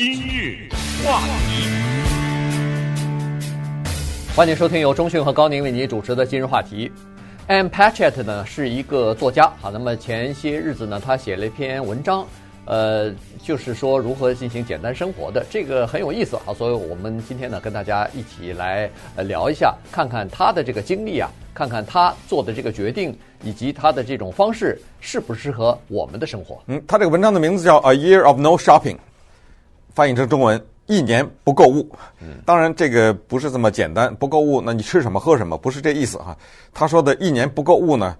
今日话题，欢迎收听由中讯和高宁为您主持的今日话题。Ann Patchett 呢是一个作家，好，那么前些日子呢，他写了一篇文章，呃，就是说如何进行简单生活的，这个很有意思，好，所以我们今天呢跟大家一起来呃聊一下，看看他的这个经历啊，看看他做的这个决定以及他的这种方式适不适合我们的生活。嗯，他这个文章的名字叫《A Year of No Shopping》。翻译成中文，一年不购物。当然，这个不是这么简单。不购物，那你吃什么喝什么？不是这意思哈。他说的一年不购物呢，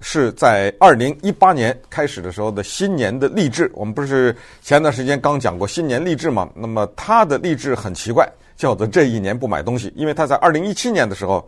是在二零一八年开始的时候的新年的励志。我们不是前段时间刚讲过新年励志吗？那么他的励志很奇怪，叫做这一年不买东西，因为他在二零一七年的时候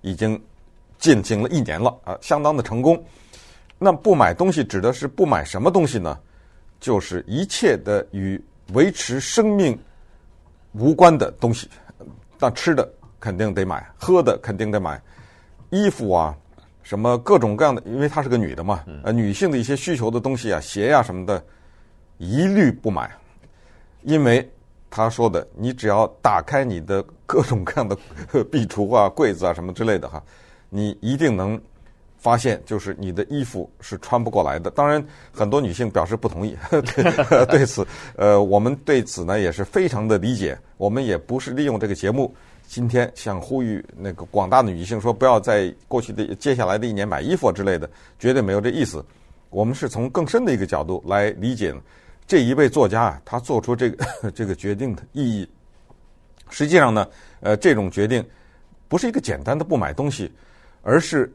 已经进行了一年了啊，相当的成功。那不买东西指的是不买什么东西呢？就是一切的与维持生命无关的东西，那吃的肯定得买，喝的肯定得买，衣服啊，什么各种各样的，因为她是个女的嘛，呃，女性的一些需求的东西啊，鞋呀、什么的，一律不买，因为她说的，你只要打开你的各种各样的 壁橱啊、柜子啊什么之类的哈，你一定能。发现就是你的衣服是穿不过来的。当然，很多女性表示不同意。对，此，呃，我们对此呢也是非常的理解。我们也不是利用这个节目今天想呼吁那个广大的女性说不要在过去的接下来的一年买衣服之类的，绝对没有这意思。我们是从更深的一个角度来理解这一位作家啊，他做出这个 这个决定的意义。实际上呢，呃，这种决定不是一个简单的不买东西，而是。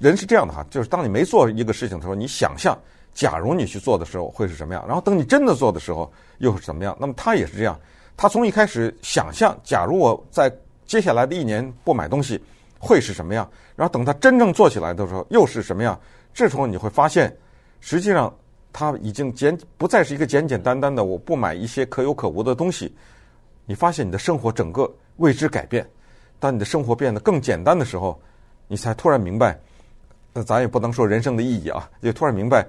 人是这样的哈，就是当你没做一个事情的时候，你想象，假如你去做的时候会是什么样，然后等你真的做的时候又是怎么样。那么他也是这样，他从一开始想象，假如我在接下来的一年不买东西会是什么样，然后等他真正做起来的时候又是什么样。这时候你会发现，实际上他已经简不再是一个简简单单的我不买一些可有可无的东西。你发现你的生活整个为之改变，当你的生活变得更简单的时候，你才突然明白。那咱也不能说人生的意义啊，就突然明白，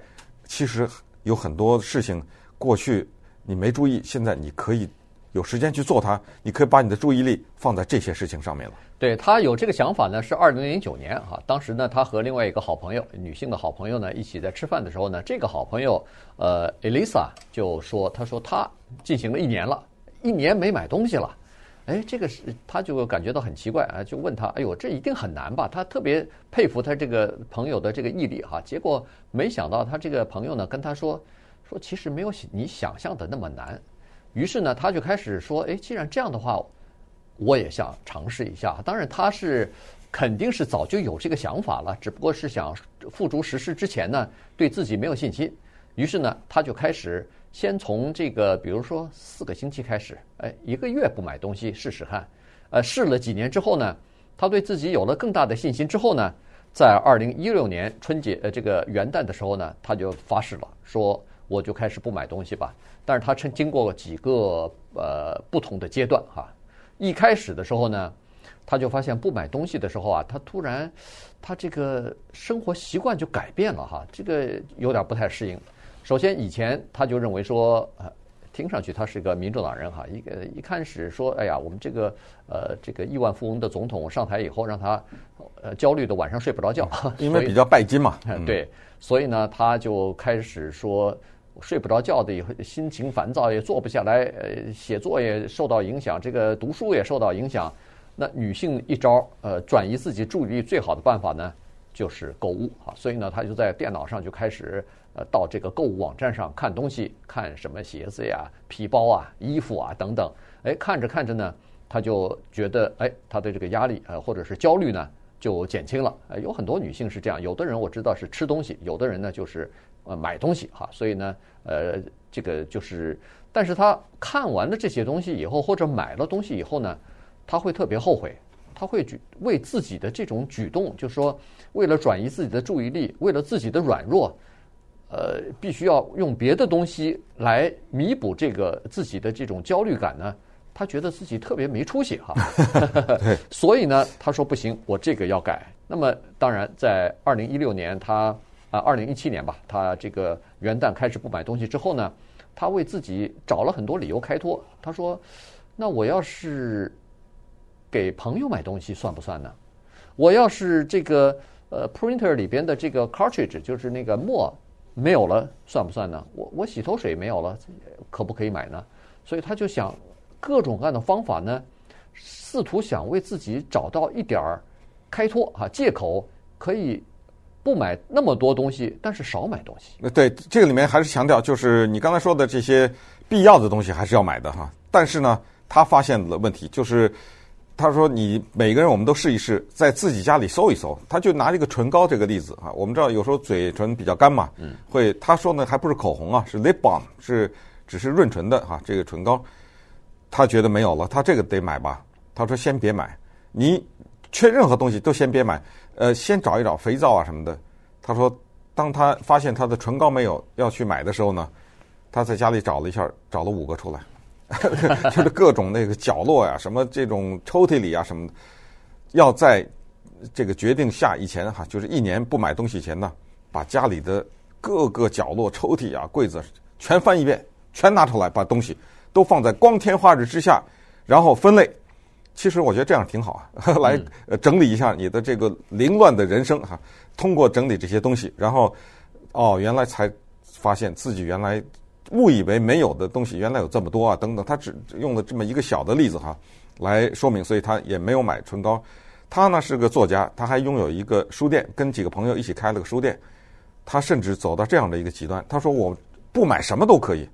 其实有很多事情过去你没注意，现在你可以有时间去做它，你可以把你的注意力放在这些事情上面了。对，他有这个想法呢，是二零零九年哈，当时呢，他和另外一个好朋友，女性的好朋友呢，一起在吃饭的时候呢，这个好朋友呃，Elisa 就说，他说他进行了一年了，一年没买东西了。哎，这个是他就感觉到很奇怪啊，就问他：“哎呦，这一定很难吧？”他特别佩服他这个朋友的这个毅力哈。结果没想到他这个朋友呢跟他说：“说其实没有你想象的那么难。”于是呢，他就开始说：“哎，既然这样的话，我也想尝试一下。”当然，他是肯定是早就有这个想法了，只不过是想付诸实施之前呢，对自己没有信心。于是呢，他就开始。先从这个，比如说四个星期开始，哎，一个月不买东西试试看，呃，试了几年之后呢，他对自己有了更大的信心之后呢，在二零一六年春节呃这个元旦的时候呢，他就发誓了，说我就开始不买东西吧。但是他曾经过几个呃不同的阶段哈，一开始的时候呢，他就发现不买东西的时候啊，他突然他这个生活习惯就改变了哈，这个有点不太适应。首先，以前他就认为说，呃，听上去他是个民主党人哈，一个一开始说，哎呀，我们这个呃这个亿万富翁的总统上台以后，让他呃焦虑的晚上睡不着觉，因为比较拜金嘛，对，所以呢，他就开始说睡不着觉的，以后心情烦躁，也坐不下来，呃，写作也受到影响，这个读书也受到影响。那女性一招，呃，转移自己注意力最好的办法呢，就是购物啊，所以呢，他就在电脑上就开始。呃，到这个购物网站上看东西，看什么鞋子呀、皮包啊、衣服啊等等。哎，看着看着呢，他就觉得，哎，他的这个压力呃，或者是焦虑呢，就减轻了。呃，有很多女性是这样，有的人我知道是吃东西，有的人呢就是呃买东西哈。所以呢，呃，这个就是，但是他看完了这些东西以后，或者买了东西以后呢，他会特别后悔，他会举为自己的这种举动，就是说为了转移自己的注意力，为了自己的软弱。呃，必须要用别的东西来弥补这个自己的这种焦虑感呢，他觉得自己特别没出息哈。所以呢，他说不行，我这个要改。那么，当然，在二零一六年，他啊，二零一七年吧，他这个元旦开始不买东西之后呢，他为自己找了很多理由开脱。他说：“那我要是给朋友买东西算不算呢？我要是这个呃 printer 里边的这个 cartridge 就是那个墨没有了，算不算呢？我我洗头水没有了，可不可以买呢？所以他就想各种各样的方法呢，试图想为自己找到一点儿开脱啊借口，可以。”不买那么多东西，但是少买东西。呃对，这个里面还是强调，就是你刚才说的这些必要的东西还是要买的哈。但是呢，他发现了问题，就是他说你每个人我们都试一试，在自己家里搜一搜。他就拿这个唇膏这个例子啊，我们知道有时候嘴唇比较干嘛，嗯，会他说呢还不是口红啊，是 lip balm，是只是润唇的哈，这个唇膏，他觉得没有了，他这个得买吧。他说先别买，你缺任何东西都先别买。呃，先找一找肥皂啊什么的。他说，当他发现他的唇膏没有要去买的时候呢，他在家里找了一下，找了五个出来，就是各种那个角落呀、啊，什么这种抽屉里啊什么的，要在这个决定下以前哈，就是一年不买东西前呢，把家里的各个角落、抽屉啊、柜子全翻一遍，全拿出来，把东西都放在光天化日之下，然后分类。其实我觉得这样挺好啊，来整理一下你的这个凌乱的人生哈。通过整理这些东西，然后哦，原来才发现自己原来误以为没有的东西，原来有这么多啊，等等。他只用了这么一个小的例子哈来说明，所以他也没有买唇膏。他呢是个作家，他还拥有一个书店，跟几个朋友一起开了个书店。他甚至走到这样的一个极端，他说：“我不买什么都可以，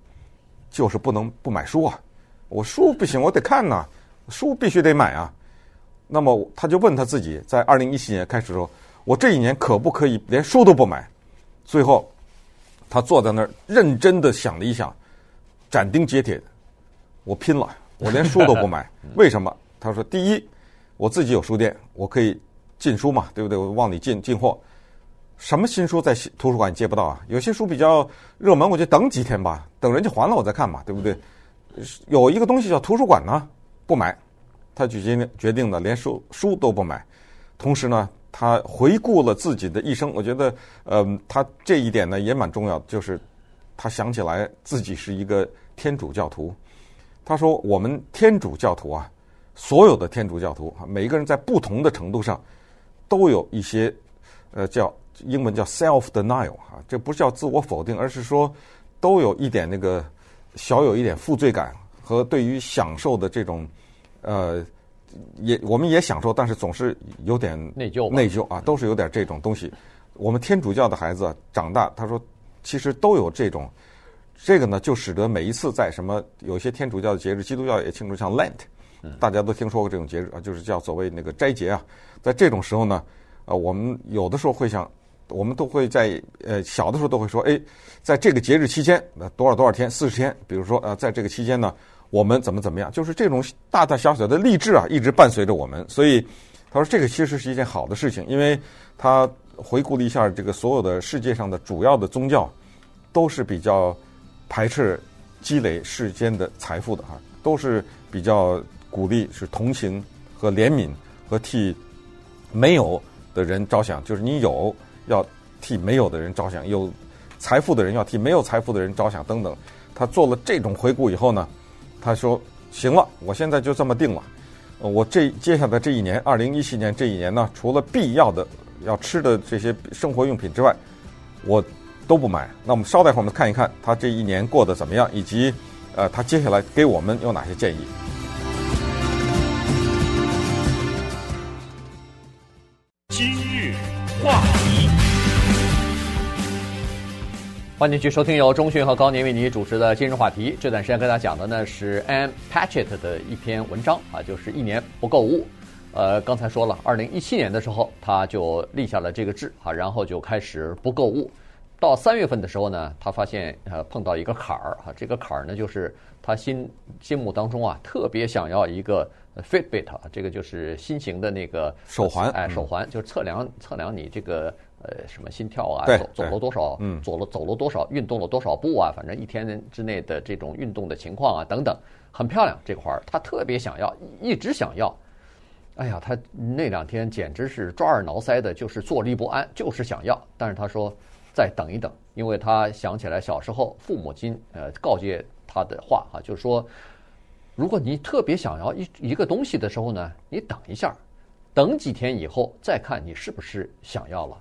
就是不能不买书啊！我书不行，我得看呐。”书必须得买啊，那么他就问他自己，在二零一七年开始说，我这一年可不可以连书都不买？最后，他坐在那儿认真的想了一想，斩钉截铁，我拼了，我连书都不买。为什么？他说：第一，我自己有书店，我可以进书嘛，对不对？我往里进进货，什么新书在图书馆借不到啊？有些书比较热门，我就等几天吧，等人家还了我再看嘛，对不对？有一个东西叫图书馆呢。不买，他就决定决定的，连书书都不买。同时呢，他回顾了自己的一生，我觉得，呃，他这一点呢也蛮重要，就是他想起来自己是一个天主教徒。他说：“我们天主教徒啊，所有的天主教徒啊，每一个人在不同的程度上都有一些，呃，叫英文叫 self denial 啊，这不是叫自我否定，而是说都有一点那个小有一点负罪感。”和对于享受的这种，呃，也我们也享受，但是总是有点内疚，内疚啊，都是有点这种东西。我们天主教的孩子长大，他说其实都有这种，这个呢就使得每一次在什么有些天主教的节日，基督教也庆祝像 Lent，大家都听说过这种节日啊，就是叫所谓那个斋节啊，在这种时候呢，呃，我们有的时候会想。我们都会在呃小的时候都会说，哎，在这个节日期间，那多少多少天，四十天，比如说呃，在这个期间呢，我们怎么怎么样，就是这种大大小小的励志啊，一直伴随着我们。所以他说这个其实是一件好的事情，因为他回顾了一下这个所有的世界上的主要的宗教，都是比较排斥积累世间的财富的哈，都是比较鼓励是同情和怜悯和替没有的人着想，就是你有。要替没有的人着想，有财富的人要替没有财富的人着想，等等。他做了这种回顾以后呢，他说：“行了，我现在就这么定了。我这接下来这一年，二零一七年这一年呢，除了必要的要吃的这些生活用品之外，我都不买。那我们稍待会儿，我们看一看他这一年过得怎么样，以及呃，他接下来给我们有哪些建议。”欢迎继续收听由中讯和高年为你主持的今日话题。这段时间跟大家讲的呢是 Ann Patchett 的一篇文章啊，就是一年不购物。呃，刚才说了，二零一七年的时候他就立下了这个志啊，然后就开始不购物。到三月份的时候呢，他发现呃碰到一个坎儿啊，这个坎儿呢就是他心心目当中啊特别想要一个 Fitbit 啊，这个就是新型的那个手环，哎，手环就是测量测量你这个。呃，什么心跳啊，走走了多少，嗯，走了走了多少，运动了多少步啊，反正一天之内的这种运动的情况啊，等等，很漂亮。这块儿他特别想要，一直想要。哎呀，他那两天简直是抓耳挠腮的，就是坐立不安，就是想要。但是他说，再等一等，因为他想起来小时候父母亲呃告诫他的话哈，就是说，如果你特别想要一一个东西的时候呢，你等一下，等几天以后再看你是不是想要了。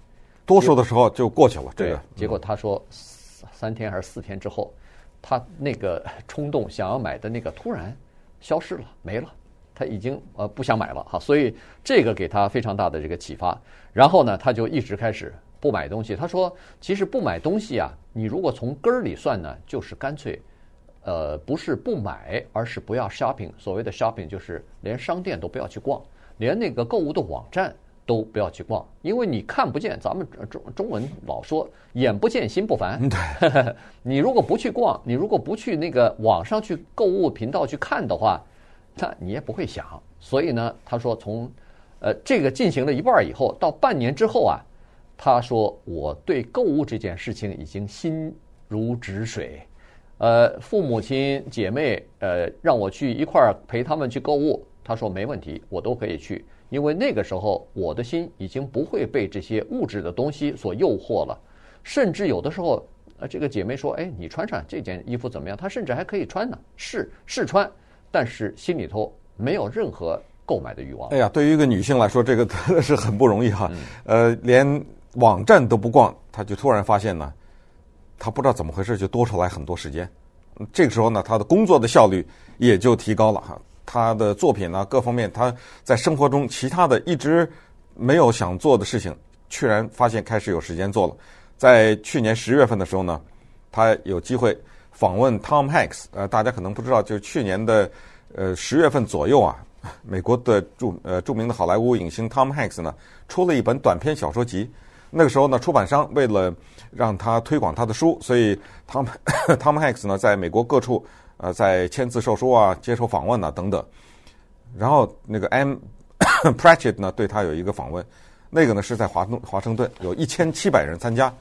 多数的时候就过去了。这个结果他说三天还是四天之后，他那个冲动想要买的那个突然消失了，没了。他已经呃不想买了哈，所以这个给他非常大的这个启发。然后呢，他就一直开始不买东西。他说，其实不买东西啊，你如果从根儿里算呢，就是干脆，呃，不是不买，而是不要 shopping。所谓的 shopping 就是连商店都不要去逛，连那个购物的网站都不要去逛，因为你看不见。咱们中中文老说眼不见心不烦。对，你如果不去逛，你如果不去那个网上去购物频道去看的话。那你也不会想，所以呢，他说从，呃，这个进行了一半以后，到半年之后啊，他说我对购物这件事情已经心如止水，呃，父母亲姐妹呃让我去一块儿陪他们去购物，他说没问题，我都可以去，因为那个时候我的心已经不会被这些物质的东西所诱惑了，甚至有的时候，呃，这个姐妹说，哎，你穿上这件衣服怎么样？她甚至还可以穿呢，试试穿。但是心里头没有任何购买的欲望。哎呀，对于一个女性来说，这个 真的是很不容易哈。呃，连网站都不逛，她就突然发现呢，她不知道怎么回事，就多出来很多时间。这个时候呢，她的工作的效率也就提高了哈。他的作品呢，各方面，他在生活中其他的一直没有想做的事情，居然发现开始有时间做了。在去年十月份的时候呢，他有机会。访问 Tom Hanks，呃，大家可能不知道，就是去年的呃十月份左右啊，美国的著呃著名的好莱坞影星 Tom Hanks 呢出了一本短篇小说集。那个时候呢，出版商为了让他推广他的书，所以 Tom Tom Hanks 呢在美国各处呃在签字售书啊、接受访问啊等等。然后那个 Anne Pratchett 呢对他有一个访问，那个呢是在华东华盛顿，有一千七百人参加。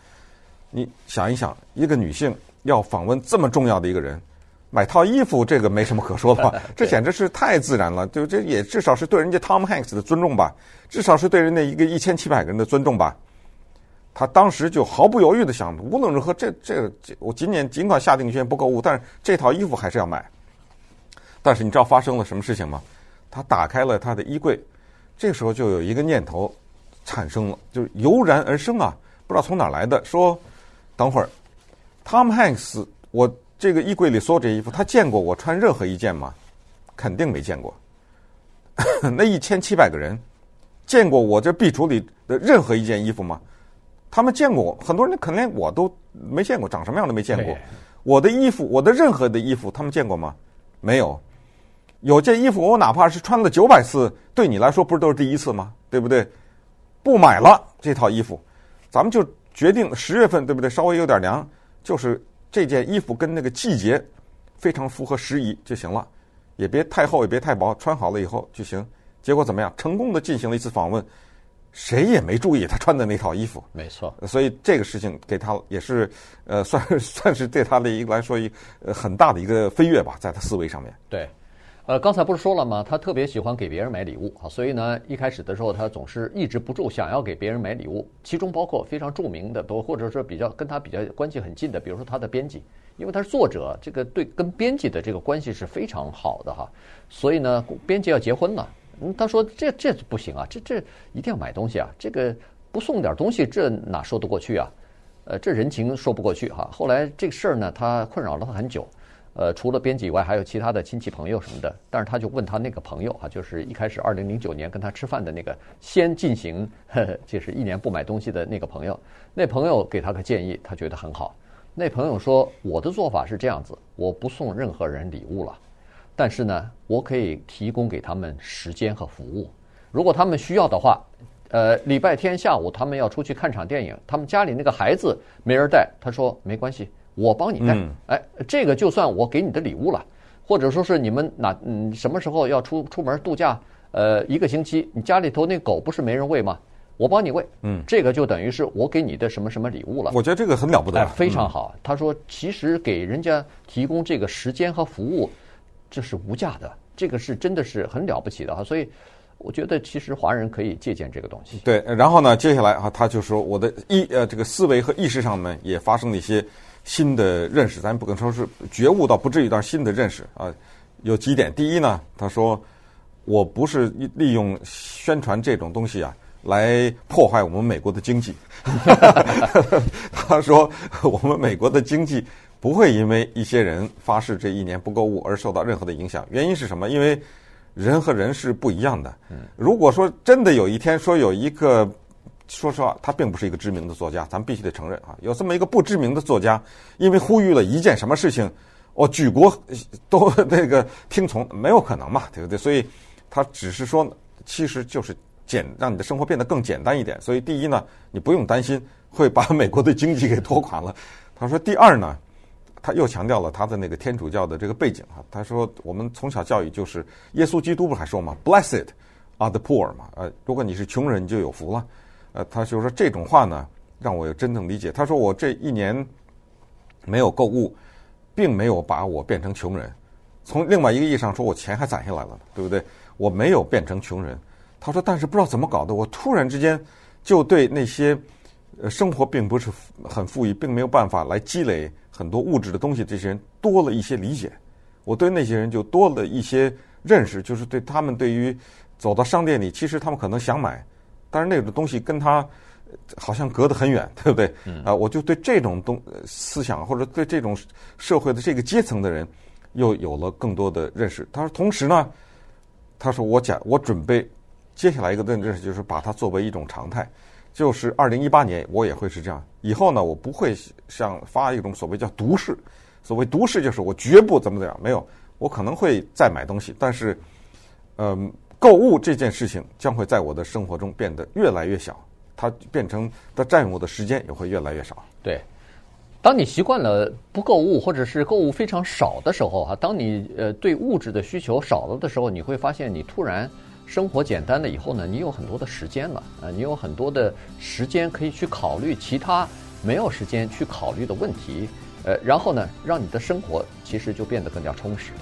你想一想，一个女性。要访问这么重要的一个人，买套衣服这个没什么可说的吧？这简直是太自然了，就这也至少是对人家 Tom Hanks 的尊重吧，至少是对人家一个一千七百个人的尊重吧。他当时就毫不犹豫的想，无论如何，这这这，我今年尽管下定决心不购物，但是这套衣服还是要买。但是你知道发生了什么事情吗？他打开了他的衣柜，这时候就有一个念头产生了，就是油然而生啊，不知道从哪来的，说等会儿。Tom Hanks，我这个衣柜里所有这衣服，他见过我穿任何一件吗？肯定没见过。那一千七百个人见过我这壁橱里的任何一件衣服吗？他们见过我，很多人可能连我都没见过，长什么样都没见过。我的衣服，我的任何的衣服，他们见过吗？没有。有件衣服，我哪怕是穿了九百次，对你来说不是都是第一次吗？对不对？不买了这套衣服，咱们就决定十月份，对不对？稍微有点凉。就是这件衣服跟那个季节非常符合时宜就行了，也别太厚也别太薄，穿好了以后就行。结果怎么样？成功的进行了一次访问，谁也没注意他穿的那套衣服。没错，所以这个事情给他也是呃，算是算是对他的一个来说一呃很大的一个飞跃吧，在他思维上面。对。呃，刚才不是说了吗？他特别喜欢给别人买礼物啊，所以呢，一开始的时候他总是抑制不住想要给别人买礼物，其中包括非常著名的，都或者说比较跟他比较关系很近的，比如说他的编辑，因为他是作者，这个对跟编辑的这个关系是非常好的哈。所以呢，编辑要结婚了，他说这这不行啊，这这一定要买东西啊，这个不送点东西，这哪说得过去啊？呃，这人情说不过去哈。后来这个事儿呢，他困扰了他很久。呃，除了编辑以外，还有其他的亲戚朋友什么的。但是他就问他那个朋友啊，就是一开始二零零九年跟他吃饭的那个，先进行呵呵就是一年不买东西的那个朋友。那朋友给他个建议，他觉得很好。那朋友说：“我的做法是这样子，我不送任何人礼物了，但是呢，我可以提供给他们时间和服务。如果他们需要的话，呃，礼拜天下午他们要出去看场电影，他们家里那个孩子没人带，他说没关系。”我帮你带，哎，这个就算我给你的礼物了，或者说是你们哪嗯什么时候要出出门度假，呃，一个星期，你家里头那狗不是没人喂吗？我帮你喂，嗯，这个就等于是我给你的什么什么礼物了。我觉得这个很了不得，哎，非常好。他说，其实给人家提供这个时间和服务，这是无价的，这个是真的是很了不起的哈。所以，我觉得其实华人可以借鉴这个东西。对，然后呢，接下来啊，他就说我的意呃这个思维和意识上面也发生了一些新的认识，咱不可能说是觉悟到不至于到新的认识啊。有几点，第一呢，他说我不是利用宣传这种东西啊来破坏我们美国的经济。他说我们美国的经济不会因为一些人发誓这一年不购物而受到任何的影响。原因是什么？因为人和人是不一样的。如果说真的有一天说有一个，说实话，他并不是一个知名的作家，咱们必须得承认啊，有这么一个不知名的作家，因为呼吁了一件什么事情，我举国都那个听从，没有可能嘛，对不对？所以他只是说，其实就是简让你的生活变得更简单一点。所以第一呢，你不用担心会把美国的经济给拖垮了。他说第二呢。他又强调了他的那个天主教的这个背景啊，他说我们从小教育就是耶稣基督不还说嘛，Blessed are the poor 嘛，呃，如果你是穷人你就有福了，呃，他就说这种话呢让我有真正理解。他说我这一年没有购物，并没有把我变成穷人，从另外一个意义上说，我钱还攒下来了，对不对？我没有变成穷人。他说，但是不知道怎么搞的，我突然之间就对那些呃生活并不是很富裕，并没有办法来积累。很多物质的东西，这些人多了一些理解，我对那些人就多了一些认识，就是对他们对于走到商店里，其实他们可能想买，但是那种东西跟他好像隔得很远，对不对？啊，我就对这种东思想或者对这种社会的这个阶层的人又有了更多的认识。他说，同时呢，他说我讲我准备接下来一个认识就是把它作为一种常态。就是二零一八年，我也会是这样。以后呢，我不会像发一种所谓叫毒誓，所谓毒誓就是我绝不怎么怎么样。没有，我可能会再买东西，但是，嗯，购物这件事情将会在我的生活中变得越来越小，它变成的占用我的时间也会越来越少。对，当你习惯了不购物或者是购物非常少的时候，哈，当你呃对物质的需求少了的时候，你会发现你突然。生活简单了以后呢，你有很多的时间了啊，你有很多的时间可以去考虑其他没有时间去考虑的问题，呃，然后呢，让你的生活其实就变得更加充实了。